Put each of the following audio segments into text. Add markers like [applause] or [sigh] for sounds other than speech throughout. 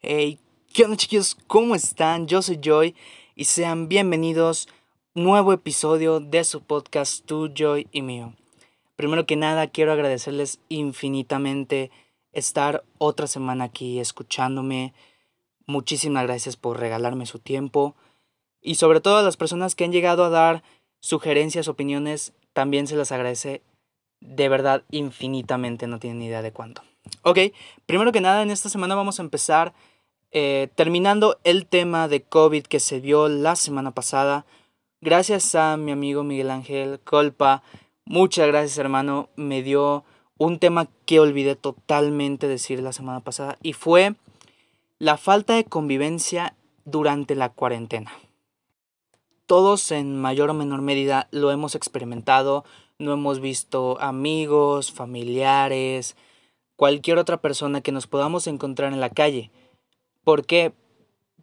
Hey, ¿qué onda chicos? ¿Cómo están? Yo soy Joy y sean bienvenidos nuevo episodio de su podcast Tu Joy y mío. Primero que nada quiero agradecerles infinitamente estar otra semana aquí escuchándome. Muchísimas gracias por regalarme su tiempo y sobre todo a las personas que han llegado a dar sugerencias, opiniones, también se las agradece de verdad infinitamente, no tienen ni idea de cuánto. Ok, primero que nada, en esta semana vamos a empezar eh, terminando el tema de COVID que se vio la semana pasada. Gracias a mi amigo Miguel Ángel Colpa, muchas gracias hermano, me dio un tema que olvidé totalmente decir la semana pasada y fue la falta de convivencia durante la cuarentena. Todos en mayor o menor medida lo hemos experimentado, no hemos visto amigos, familiares, cualquier otra persona que nos podamos encontrar en la calle. ¿Por qué?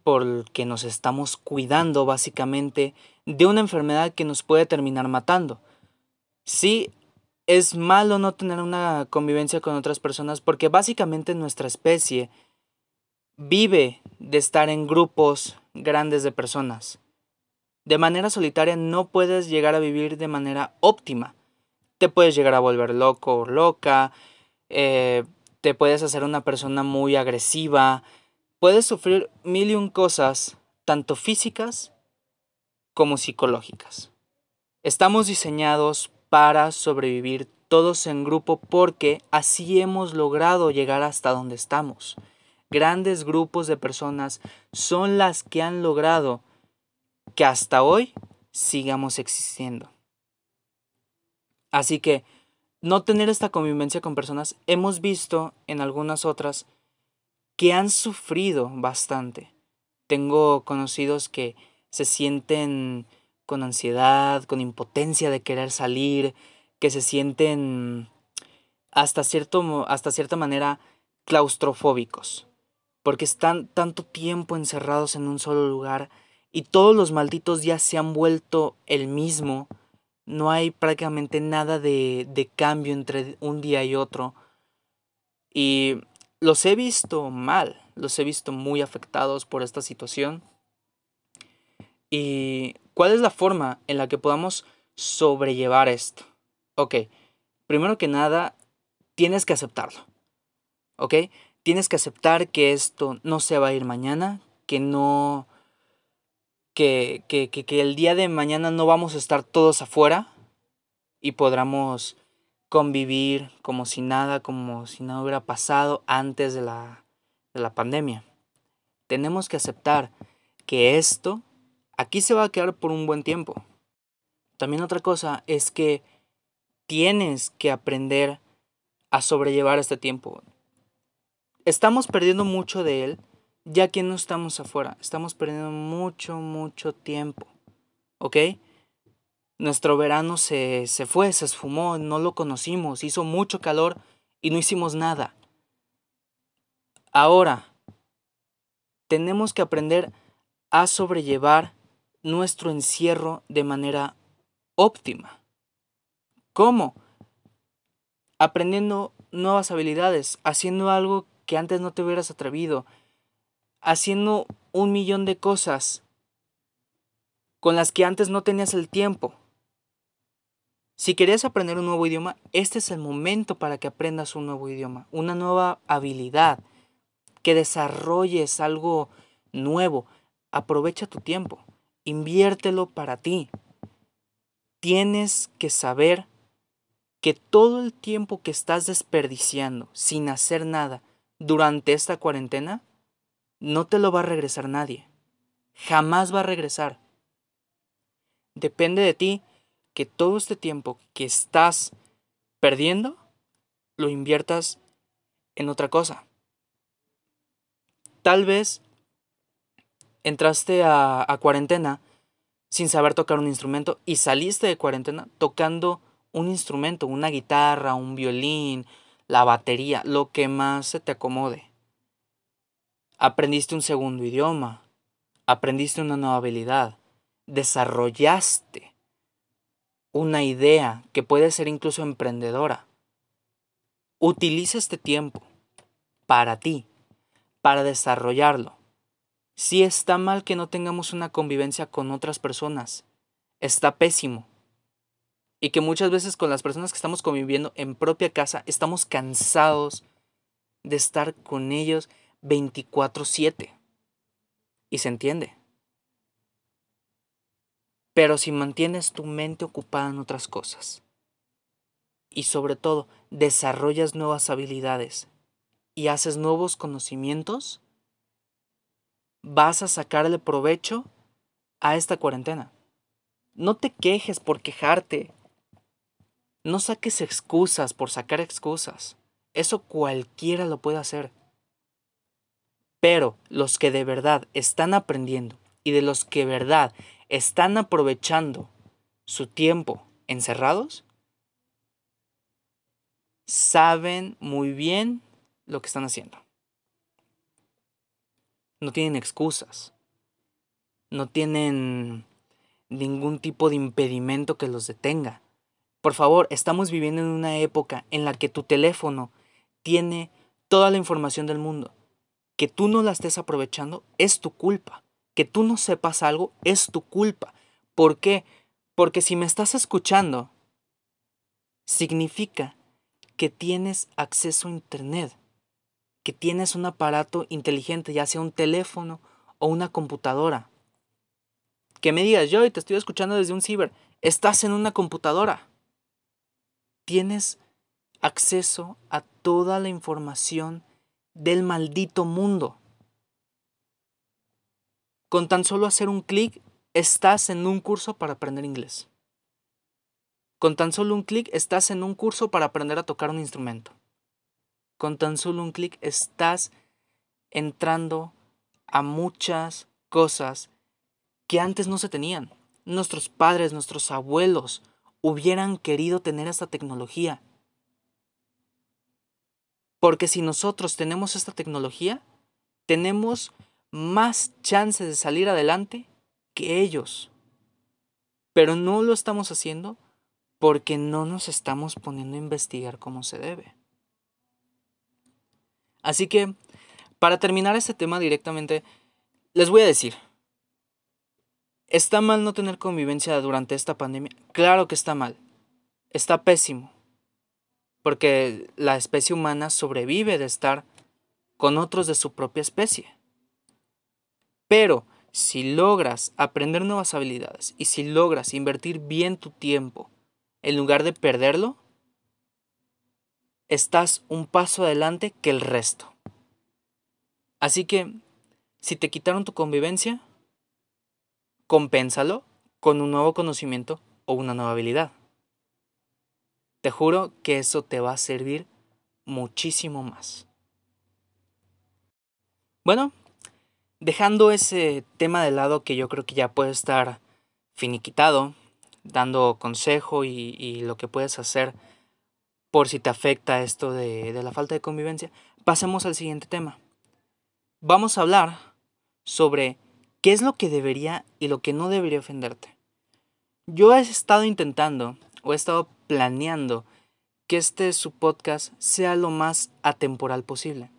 Porque nos estamos cuidando básicamente de una enfermedad que nos puede terminar matando. Sí, es malo no tener una convivencia con otras personas porque básicamente nuestra especie vive de estar en grupos grandes de personas de manera solitaria no puedes llegar a vivir de manera óptima. Te puedes llegar a volver loco o loca, eh, te puedes hacer una persona muy agresiva, puedes sufrir mil y un cosas, tanto físicas como psicológicas. Estamos diseñados para sobrevivir todos en grupo porque así hemos logrado llegar hasta donde estamos. Grandes grupos de personas son las que han logrado que hasta hoy sigamos existiendo. Así que no tener esta convivencia con personas, hemos visto en algunas otras que han sufrido bastante. Tengo conocidos que se sienten con ansiedad, con impotencia de querer salir, que se sienten hasta, cierto, hasta cierta manera claustrofóbicos, porque están tanto tiempo encerrados en un solo lugar y todos los malditos ya se han vuelto el mismo. No hay prácticamente nada de, de cambio entre un día y otro. Y los he visto mal, los he visto muy afectados por esta situación. ¿Y cuál es la forma en la que podamos sobrellevar esto? Ok, primero que nada, tienes que aceptarlo. ¿Ok? Tienes que aceptar que esto no se va a ir mañana, que no que, que, que, el día de mañana no vamos a estar todos afuera y podamos convivir como si nada, como si nada hubiera pasado antes de la, de la pandemia. Tenemos que aceptar que esto aquí se va a quedar por un buen tiempo. También otra cosa es que tienes que aprender a sobrellevar este tiempo. Estamos perdiendo mucho de él ya que no estamos afuera, estamos perdiendo mucho, mucho tiempo, ¿ok? Nuestro verano se, se fue, se esfumó, no lo conocimos, hizo mucho calor y no hicimos nada. Ahora, tenemos que aprender a sobrellevar nuestro encierro de manera óptima. ¿Cómo? Aprendiendo nuevas habilidades, haciendo algo que antes no te hubieras atrevido, haciendo un millón de cosas con las que antes no tenías el tiempo. Si querías aprender un nuevo idioma, este es el momento para que aprendas un nuevo idioma, una nueva habilidad, que desarrolles algo nuevo. Aprovecha tu tiempo, inviértelo para ti. Tienes que saber que todo el tiempo que estás desperdiciando sin hacer nada durante esta cuarentena no te lo va a regresar nadie. Jamás va a regresar. Depende de ti que todo este tiempo que estás perdiendo lo inviertas en otra cosa. Tal vez entraste a, a, cuarentena sin saber tocar un instrumento y saliste de cuarentena tocando un instrumento, una guitarra, un violín, la batería, lo que más se te acomode. Aprendiste un segundo idioma, aprendiste una nueva habilidad, desarrollaste una idea que puede ser incluso emprendedora. Utiliza este tiempo para ti, para desarrollarlo. Sí está mal que no tengamos una convivencia con otras personas. Está pésimo. Y que muchas veces con las personas que estamos conviviendo en propia casa estamos cansados de estar con ellos 24/7. Y se entiende. Pero si mantienes tu mente ocupada en otras cosas y sobre todo desarrollas nuevas habilidades y haces nuevos conocimientos, vas a sacarle provecho a esta cuarentena. No te quejes por quejarte. No saques excusas por sacar excusas. Eso cualquiera lo puede hacer. Pero los que de verdad están aprendiendo y de los que de verdad están aprovechando su tiempo encerrados, saben muy bien lo que están haciendo. No tienen excusas. No tienen ningún tipo de impedimento que los detenga. Por favor, estamos viviendo en una época en la que tu teléfono tiene toda la información del mundo. Que tú no la estés aprovechando es tu culpa. Que tú no sepas algo es tu culpa. ¿Por qué? Porque si me estás escuchando, significa que tienes acceso a Internet, que tienes un aparato inteligente, ya sea un teléfono o una computadora. Que me digas, yo te estoy escuchando desde un ciber, estás en una computadora. Tienes acceso a toda la información del maldito mundo. Con tan solo hacer un clic, estás en un curso para aprender inglés. Con tan solo un clic estás en un curso para aprender a tocar un instrumento. Con tan solo un clic estás entrando a muchas cosas que antes no se tenían. Nuestros padres, nuestros abuelos hubieran querido tener esta tecnología. Porque si nosotros tenemos esta tecnología, tenemos más chances de salir adelante que ellos. Pero no lo estamos haciendo porque no nos estamos poniendo a investigar como se debe. Así que, para terminar este tema directamente, les voy a decir, ¿está mal no tener convivencia durante esta pandemia? Claro que está mal, está pésimo, porque la especie humana sobrevive de estar con otros de su propia especie. Pero, si logras aprender nuevas habilidades y si logras invertir bien tu tiempo, en lugar de perderlo, estás un paso adelante que el resto. Así que, si te quitaron tu convivencia, compénsalo con un nuevo conocimiento o una nueva habilidad. Te juro que eso te va a servir muchísimo más. Bueno, dejando ese tema de lado que yo creo que ya puede estar finiquitado, dando consejo y, lo que puedes hacer por si te afecta esto de, la falta de convivencia, pasemos al siguiente tema. Vamos a hablar sobre qué es lo que debería y lo que no debería ofenderte. Yo he estado intentando o he estado planeando que este su podcast sea lo más atemporal posible.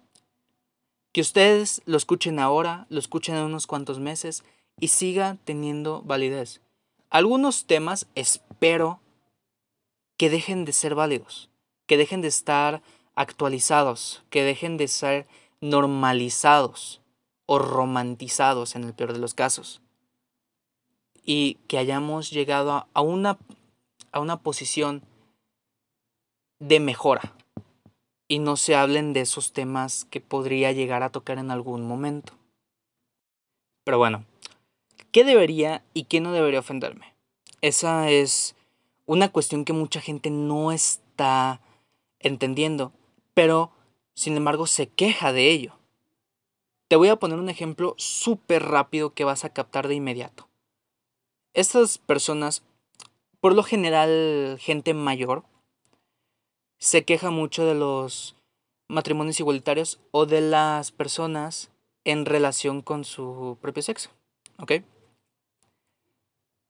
Que ustedes lo escuchen ahora, lo escuchen en unos cuantos meses y siga teniendo validez algunos temas espero que dejen de ser válidos, que dejen de estar actualizados, que dejen de ser normalizados o romantizados en el peor de los casos. Y que hayamos llegado a una, a una posición de mejora y no se hablen de esos temas que podría llegar a tocar en algún momento. Pero bueno, ¿Qué debería y qué no debería ofenderme? Esa es una cuestión que mucha gente no está entendiendo, pero sin embargo se queja de ello. Te voy a poner un ejemplo súper rápido que vas a captar de inmediato. Estas personas, por lo general gente mayor, se queja mucho de los matrimonios igualitarios o de las personas en relación con su propio sexo. ¿Ok?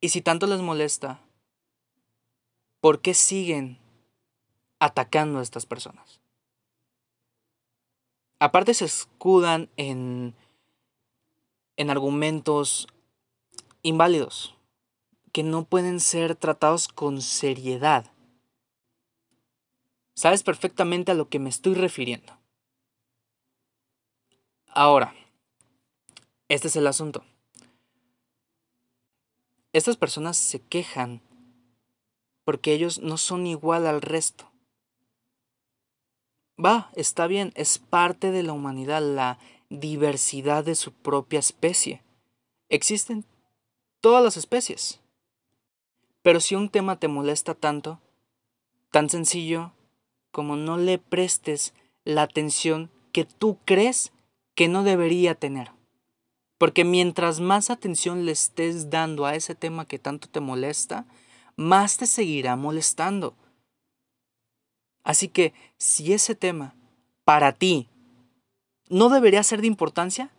Y si tanto les molesta, ¿por qué siguen atacando a estas personas? aparte se escudan en, en argumentos inválidos, que no pueden ser tratados con seriedad. Sabes perfectamente a lo que me estoy refiriendo. Ahora, este es el asunto. Estas personas se quejan porque ellos no son igual al resto. Va, está bien, es parte de la humanidad, la diversidad de su propia especie. Existen todas las especies. Pero si un tema te molesta tanto, tan sencillo como no le prestes la atención que tú crees que no debería tener. Porque mientras más atención le estés dando a ese tema que tanto te molesta, más te seguirá molestando. Así que si ese tema para ti no debería ser de importancia,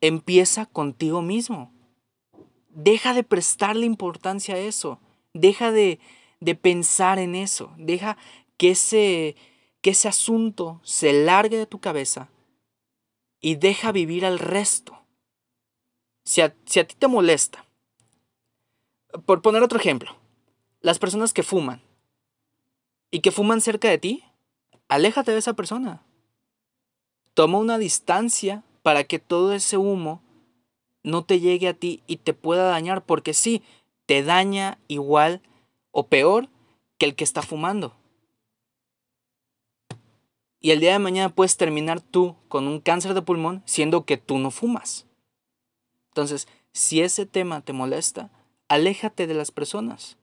empieza contigo mismo. Deja de prestarle importancia a eso. Deja de, de pensar en eso. Deja que ese, que ese asunto se largue de tu cabeza y deja vivir al resto. Si a, si a ti te molesta, por poner otro ejemplo, las personas que fuman y que fuman cerca de ti, aléjate de esa persona. Toma una distancia para que todo ese humo no te llegue a ti y te pueda dañar, porque sí, te daña igual o peor que el que está fumando. Y el día de mañana puedes terminar tú con un cáncer de pulmón siendo que tú no fumas. Entonces, si ese tema te molesta, aléjate de las personas.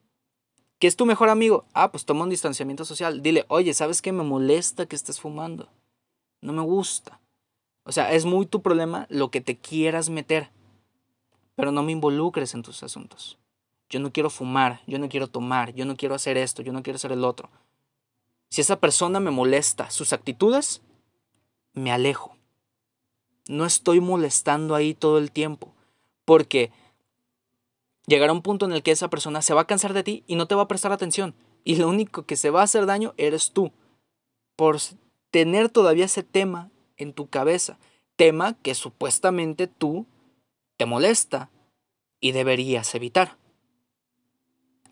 ¿Qué es tu mejor amigo? Ah, pues toma un distanciamiento social. Dile, oye, ¿sabes qué? Me molesta que estés fumando. No me gusta. O sea, es muy tu problema lo que te quieras meter. Pero no me involucres en tus asuntos. Yo no quiero fumar, yo no quiero tomar, yo no quiero hacer esto, yo no quiero hacer el otro. Si esa persona me molesta, sus actitudes, me alejo. No estoy molestando ahí todo el tiempo, porque llegará un punto en el que esa persona se va a cansar de ti y no te va a prestar atención. Y lo único que se va a hacer daño eres tú, por tener todavía ese tema en tu cabeza, tema que supuestamente tú te molesta y deberías evitar.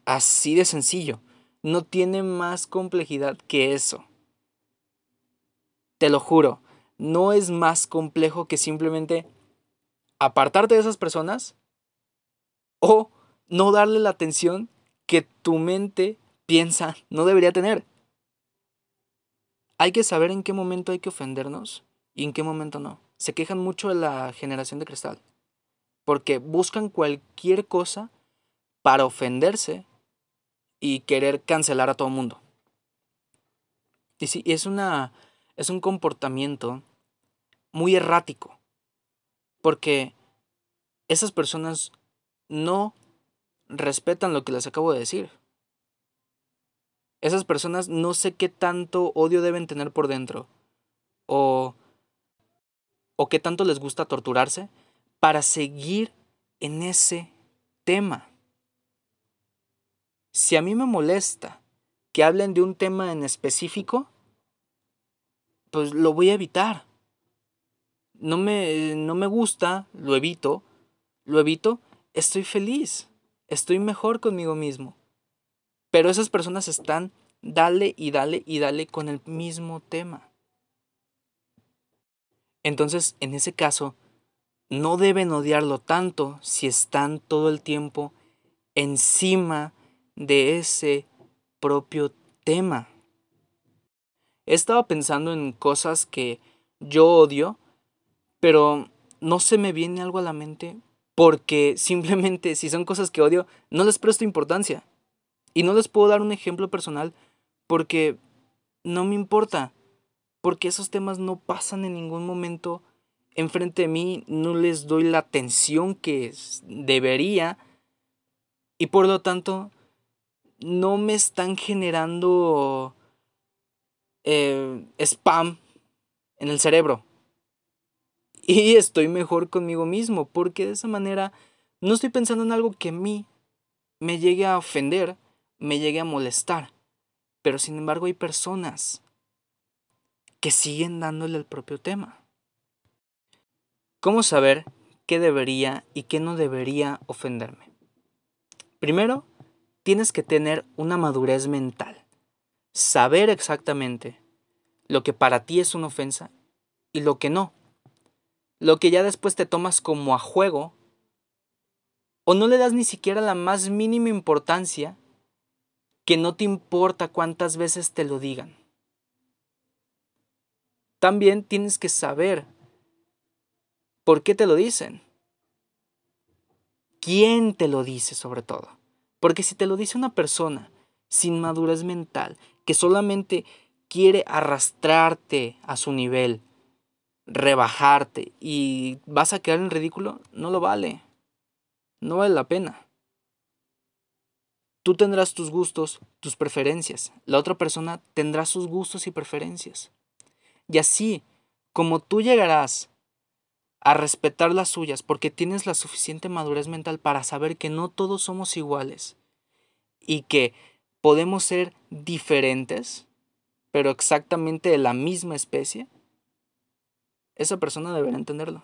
Así de sencillo no tiene más complejidad que eso. Te lo juro, no es más complejo que simplemente apartarte de esas personas o no darle la atención que tu mente piensa no debería tener. Hay que saber en qué momento hay que ofendernos y en qué momento no. Se quejan mucho de la generación de cristal, porque buscan cualquier cosa para ofenderse y querer cancelar a todo el mundo. Y sí, es, una, es un comportamiento muy errático, porque esas personas no respetan lo que les acabo de decir. Esas personas no sé qué tanto odio deben tener por dentro, o, o qué tanto les gusta torturarse para seguir en ese tema. Si a mí me molesta que hablen de un tema en específico, pues lo voy a evitar. No me, no me gusta, lo evito, lo evito, estoy feliz, estoy mejor conmigo mismo. Pero esas personas están dale y dale y dale con el mismo tema. Entonces, en ese caso, no deben odiarlo tanto si están todo el tiempo encima de ese propio tema. He estado pensando en cosas que yo odio, pero no se me viene algo a la mente porque [laughs] simplemente si son cosas que odio, no les presto importancia. Y no les puedo dar un ejemplo personal porque no me importa, porque esos temas no pasan en ningún momento enfrente de mí, no les doy la atención que debería y por lo tanto no me están generando eh, spam en el cerebro. Y estoy mejor conmigo mismo, porque de esa manera no estoy pensando en algo que a mí me llegue a ofender, me llegue a molestar. Pero sin embargo hay personas que siguen dándole el propio tema. ¿Cómo saber qué debería y qué no debería ofenderme? Primero, tienes que tener una madurez mental, saber exactamente lo que para ti es una ofensa y lo que no. Lo que ya después te tomas como a juego o no le das ni siquiera la más mínima importancia que no te importa cuántas veces te lo digan. También tienes que saber por qué te lo dicen. ¿Quién te lo dice sobre todo? Porque si te lo dice una persona sin madurez mental, que solamente quiere arrastrarte a su nivel, rebajarte y vas a quedar en ridículo, no lo vale. No vale la pena. Tú tendrás tus gustos, tus preferencias. La otra persona tendrá sus gustos y preferencias. Y así, como tú llegarás a respetar las suyas porque tienes la suficiente madurez mental para saber que no todos somos iguales y que podemos ser diferentes, pero exactamente de la misma especie, esa persona deberá entenderlo.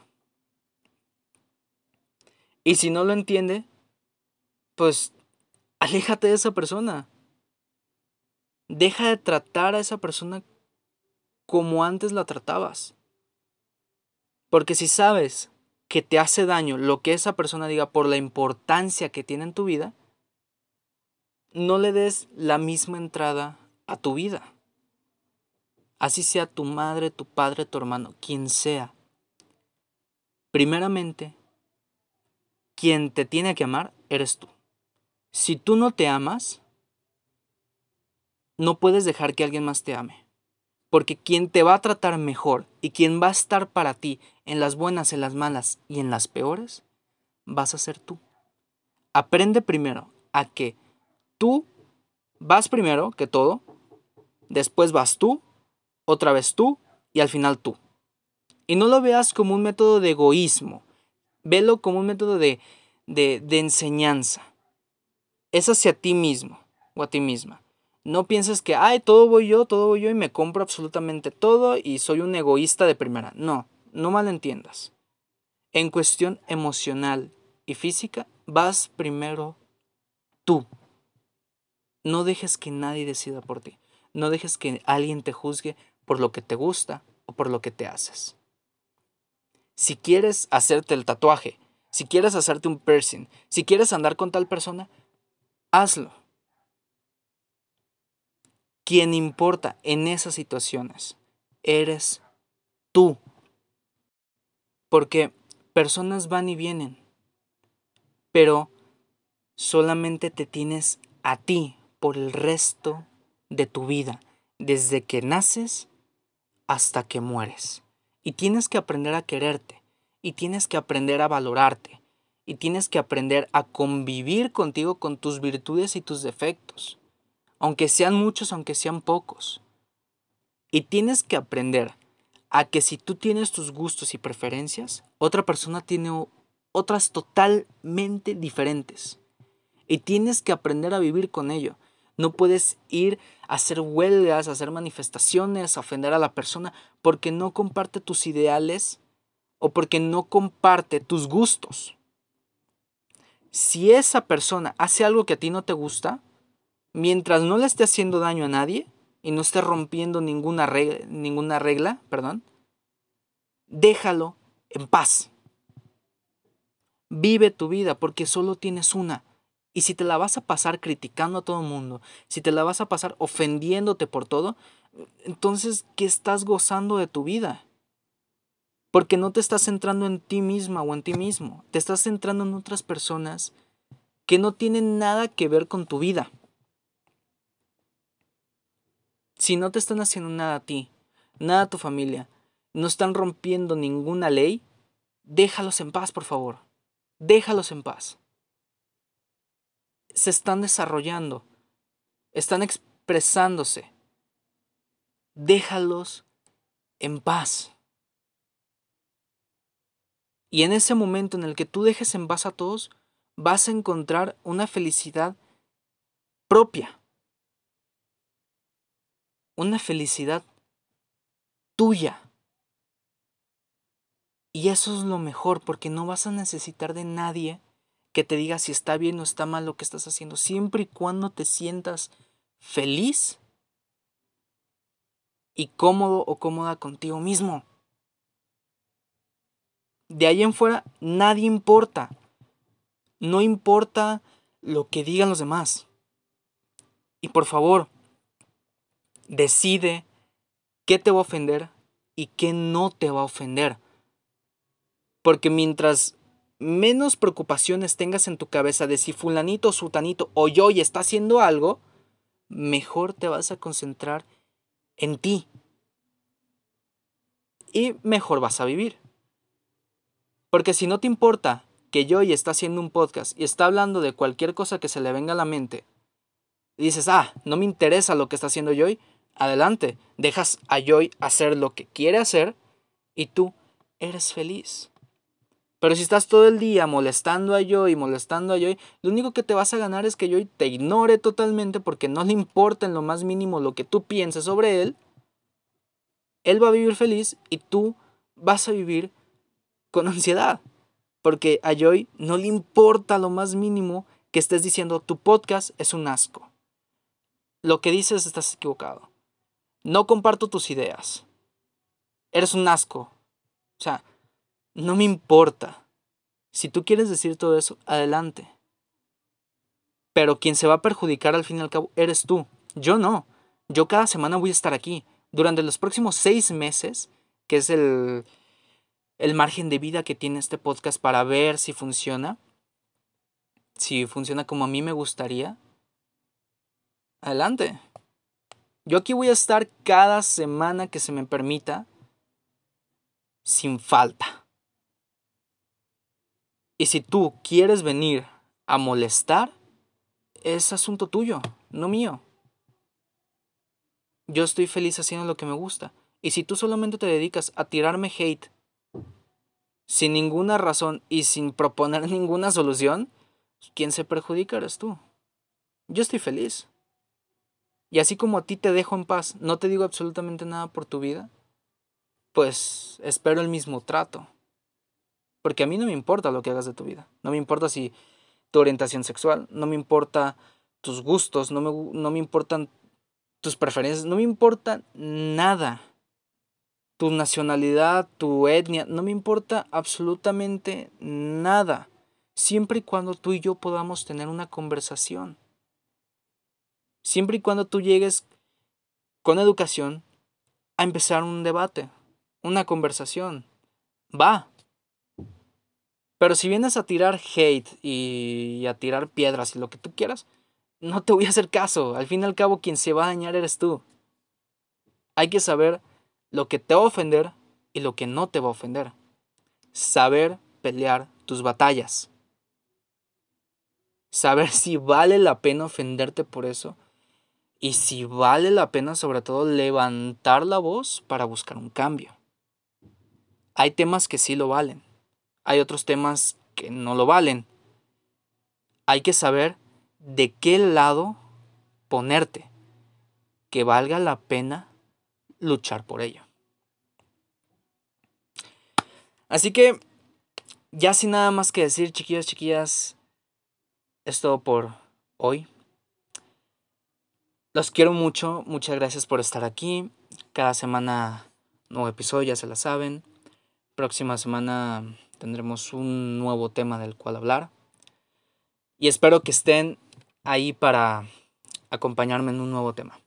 Y si no lo entiende, pues aléjate de esa persona. Deja de tratar a esa persona como antes la tratabas. Porque si sabes que te hace daño lo que esa persona diga por la importancia que tiene en tu vida, no le des la misma entrada a tu vida. Así sea tu madre, tu padre, tu hermano, quien sea. Primeramente, quien te tiene que amar eres tú. Si tú no te amas, no puedes dejar que alguien más te ame. Porque quien te va a tratar mejor y quien va a estar para ti en las buenas, en las malas y en las peores, vas a ser tú. Aprende primero a que tú vas primero que todo, después vas tú, otra vez tú y al final tú. Y no lo veas como un método de egoísmo, velo como un método de, de, de enseñanza. Es hacia ti mismo o a ti misma. No pienses que, ay, todo voy yo, todo voy yo y me compro absolutamente todo y soy un egoísta de primera. No, no malentiendas. En cuestión emocional y física, vas primero tú. No dejes que nadie decida por ti. No dejes que alguien te juzgue por lo que te gusta o por lo que te haces. Si quieres hacerte el tatuaje, si quieres hacerte un piercing, si quieres andar con tal persona, hazlo quien importa en esas situaciones eres tú. Porque personas van y vienen, pero solamente te tienes a ti por el resto de tu vida, desde que naces hasta que mueres. Y tienes que aprender a quererte, y tienes que aprender a valorarte, y tienes que aprender a convivir contigo con tus virtudes y tus defectos aunque sean muchos, aunque sean pocos. Y tienes que aprender a que si tú tienes tus gustos y preferencias, otra persona tiene otras totalmente diferentes. Y tienes que aprender a vivir con ello. No puedes ir a hacer huelgas, a hacer manifestaciones, a ofender a la persona porque no comparte tus ideales o porque no comparte tus gustos. Si esa persona hace algo que a ti no te gusta, mientras no le esté haciendo daño a nadie y no esté rompiendo ninguna regla, ninguna regla, perdón, déjalo en paz. Vive tu vida porque solo tienes una. Y si te la vas a pasar criticando a todo el mundo, si te la vas a pasar ofendiéndote por todo, entonces, ¿qué estás gozando de tu vida? Porque no te estás centrando en ti misma o en ti mismo, te estás centrando en otras personas que no tienen nada que ver con tu vida. Si no te están haciendo nada a ti, nada a tu familia, no están rompiendo ninguna ley, déjalos en paz, por favor. Déjalos en paz. Se están desarrollando, están expresándose. Déjalos en paz. Y en ese momento en el que tú dejes en paz a todos, vas a encontrar una felicidad propia una felicidad tuya. Y eso es lo mejor, porque no vas a necesitar de nadie que te diga si está bien o está mal lo que estás haciendo, siempre y cuando te sientas feliz y cómodo o cómoda contigo mismo. De ahí en fuera, nadie importa. No importa lo que digan los demás. Y por favor, decide qué te va a ofender y qué no te va a ofender. Porque mientras menos preocupaciones tengas en tu cabeza de si fulanito, sutanito o yo y está haciendo algo, mejor te vas a concentrar en ti. Y mejor vas a vivir. Porque si no te importa que Joy está haciendo un podcast y está hablando de cualquier cosa que se le venga a la mente, y dices, ah, no me interesa lo que está haciendo Joy, adelante, dejas a Joy hacer lo que quiere hacer y tú eres feliz. Pero si estás todo el día molestando a Joy molestando a Joy, lo único que te vas a ganar es que Joy te ignore totalmente porque no le importa en lo más mínimo lo que tú pienses sobre él. Él va a vivir feliz y tú vas a vivir con [laughs] ansiedad. Porque a Joy no le importa lo más mínimo que estés diciendo tu podcast es un asco. Lo que dices estás equivocado. No comparto tus ideas. Eres un asco. O sea, no me importa. Si tú quieres decir todo eso, adelante. Pero quien se va a perjudicar al fin y al cabo eres tú. Yo no. Yo cada semana voy a estar aquí. Durante los próximos seis meses, que es el, el margen de vida que tiene este podcast para ver si funciona. Si funciona como a mí me gustaría. Adelante. Yo aquí voy a estar cada semana que se me permita. Sin falta. Y si tú quieres venir a molestar, es asunto tuyo, no mío. Yo estoy feliz haciendo lo que me gusta. Y si tú solamente te dedicas a tirarme hate sin ninguna razón y sin proponer [laughs] ninguna solución, quien se perjudica eres tú. Yo estoy feliz. Y así como a ti te dejo en paz, no te digo absolutamente nada por tu vida, pues espero el mismo trato. Porque a mí no me importa lo que hagas de tu vida. No me importa si tu orientación sexual, no me importa tus gustos, no me, no me importan tus preferencias, no me importa nada. Tu nacionalidad, tu etnia, no me importa absolutamente nada. Siempre y cuando tú y yo podamos tener una conversación. Siempre y cuando tú llegues con educación a empezar un debate, una conversación. Va, pero si vienes a tirar hate y a tirar piedras y lo que tú quieras, no te voy a hacer caso. Al fin y al cabo, quien se va a dañar eres tú. Hay que saber lo que te va a ofender y lo que no te va a ofender. Saber pelear tus batallas. Saber si vale la pena ofenderte por eso. Y si vale la pena sobre todo levantar la voz para buscar un cambio. Hay temas que sí lo valen hay otros temas que no lo valen. Hay que saber de qué lado ponerte, que valga la pena luchar por ello. Así que, ya sin nada más que decir, chiquillos, chiquillas, es todo por hoy. Los quiero mucho, muchas gracias por estar aquí. Cada semana nuevo episodio, ya se la saben. Próxima semana tendremos un nuevo tema del cual hablar. Y espero que estén ahí para acompañarme en un nuevo tema.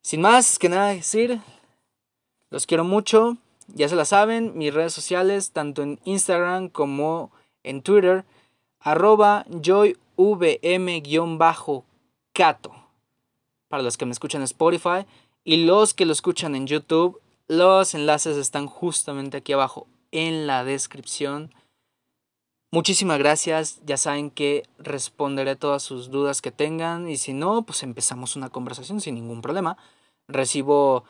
Sin más que nada decir, los quiero mucho. Ya se la saben, mis redes sociales, tanto en Instagram como en Twitter, arroba joyvm-cato. Para los que me escuchan en Spotify y los que lo escuchan en YouTube, los enlaces están justamente aquí abajo en la descripción. Muchísimas gracias, ya saben que responderé todas sus dudas que tengan y si no, pues empezamos una conversación sin ningún problema. Recibo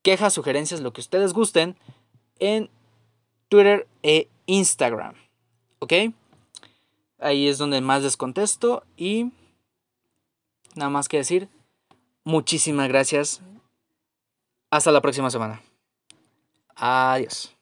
quejas, sugerencias, lo que ustedes gusten en Twitter e Instagram. ¿Ok? Ahí es donde más les contesto y nada más que decir, muchísimas gracias Hasta la próxima semana. Adiós.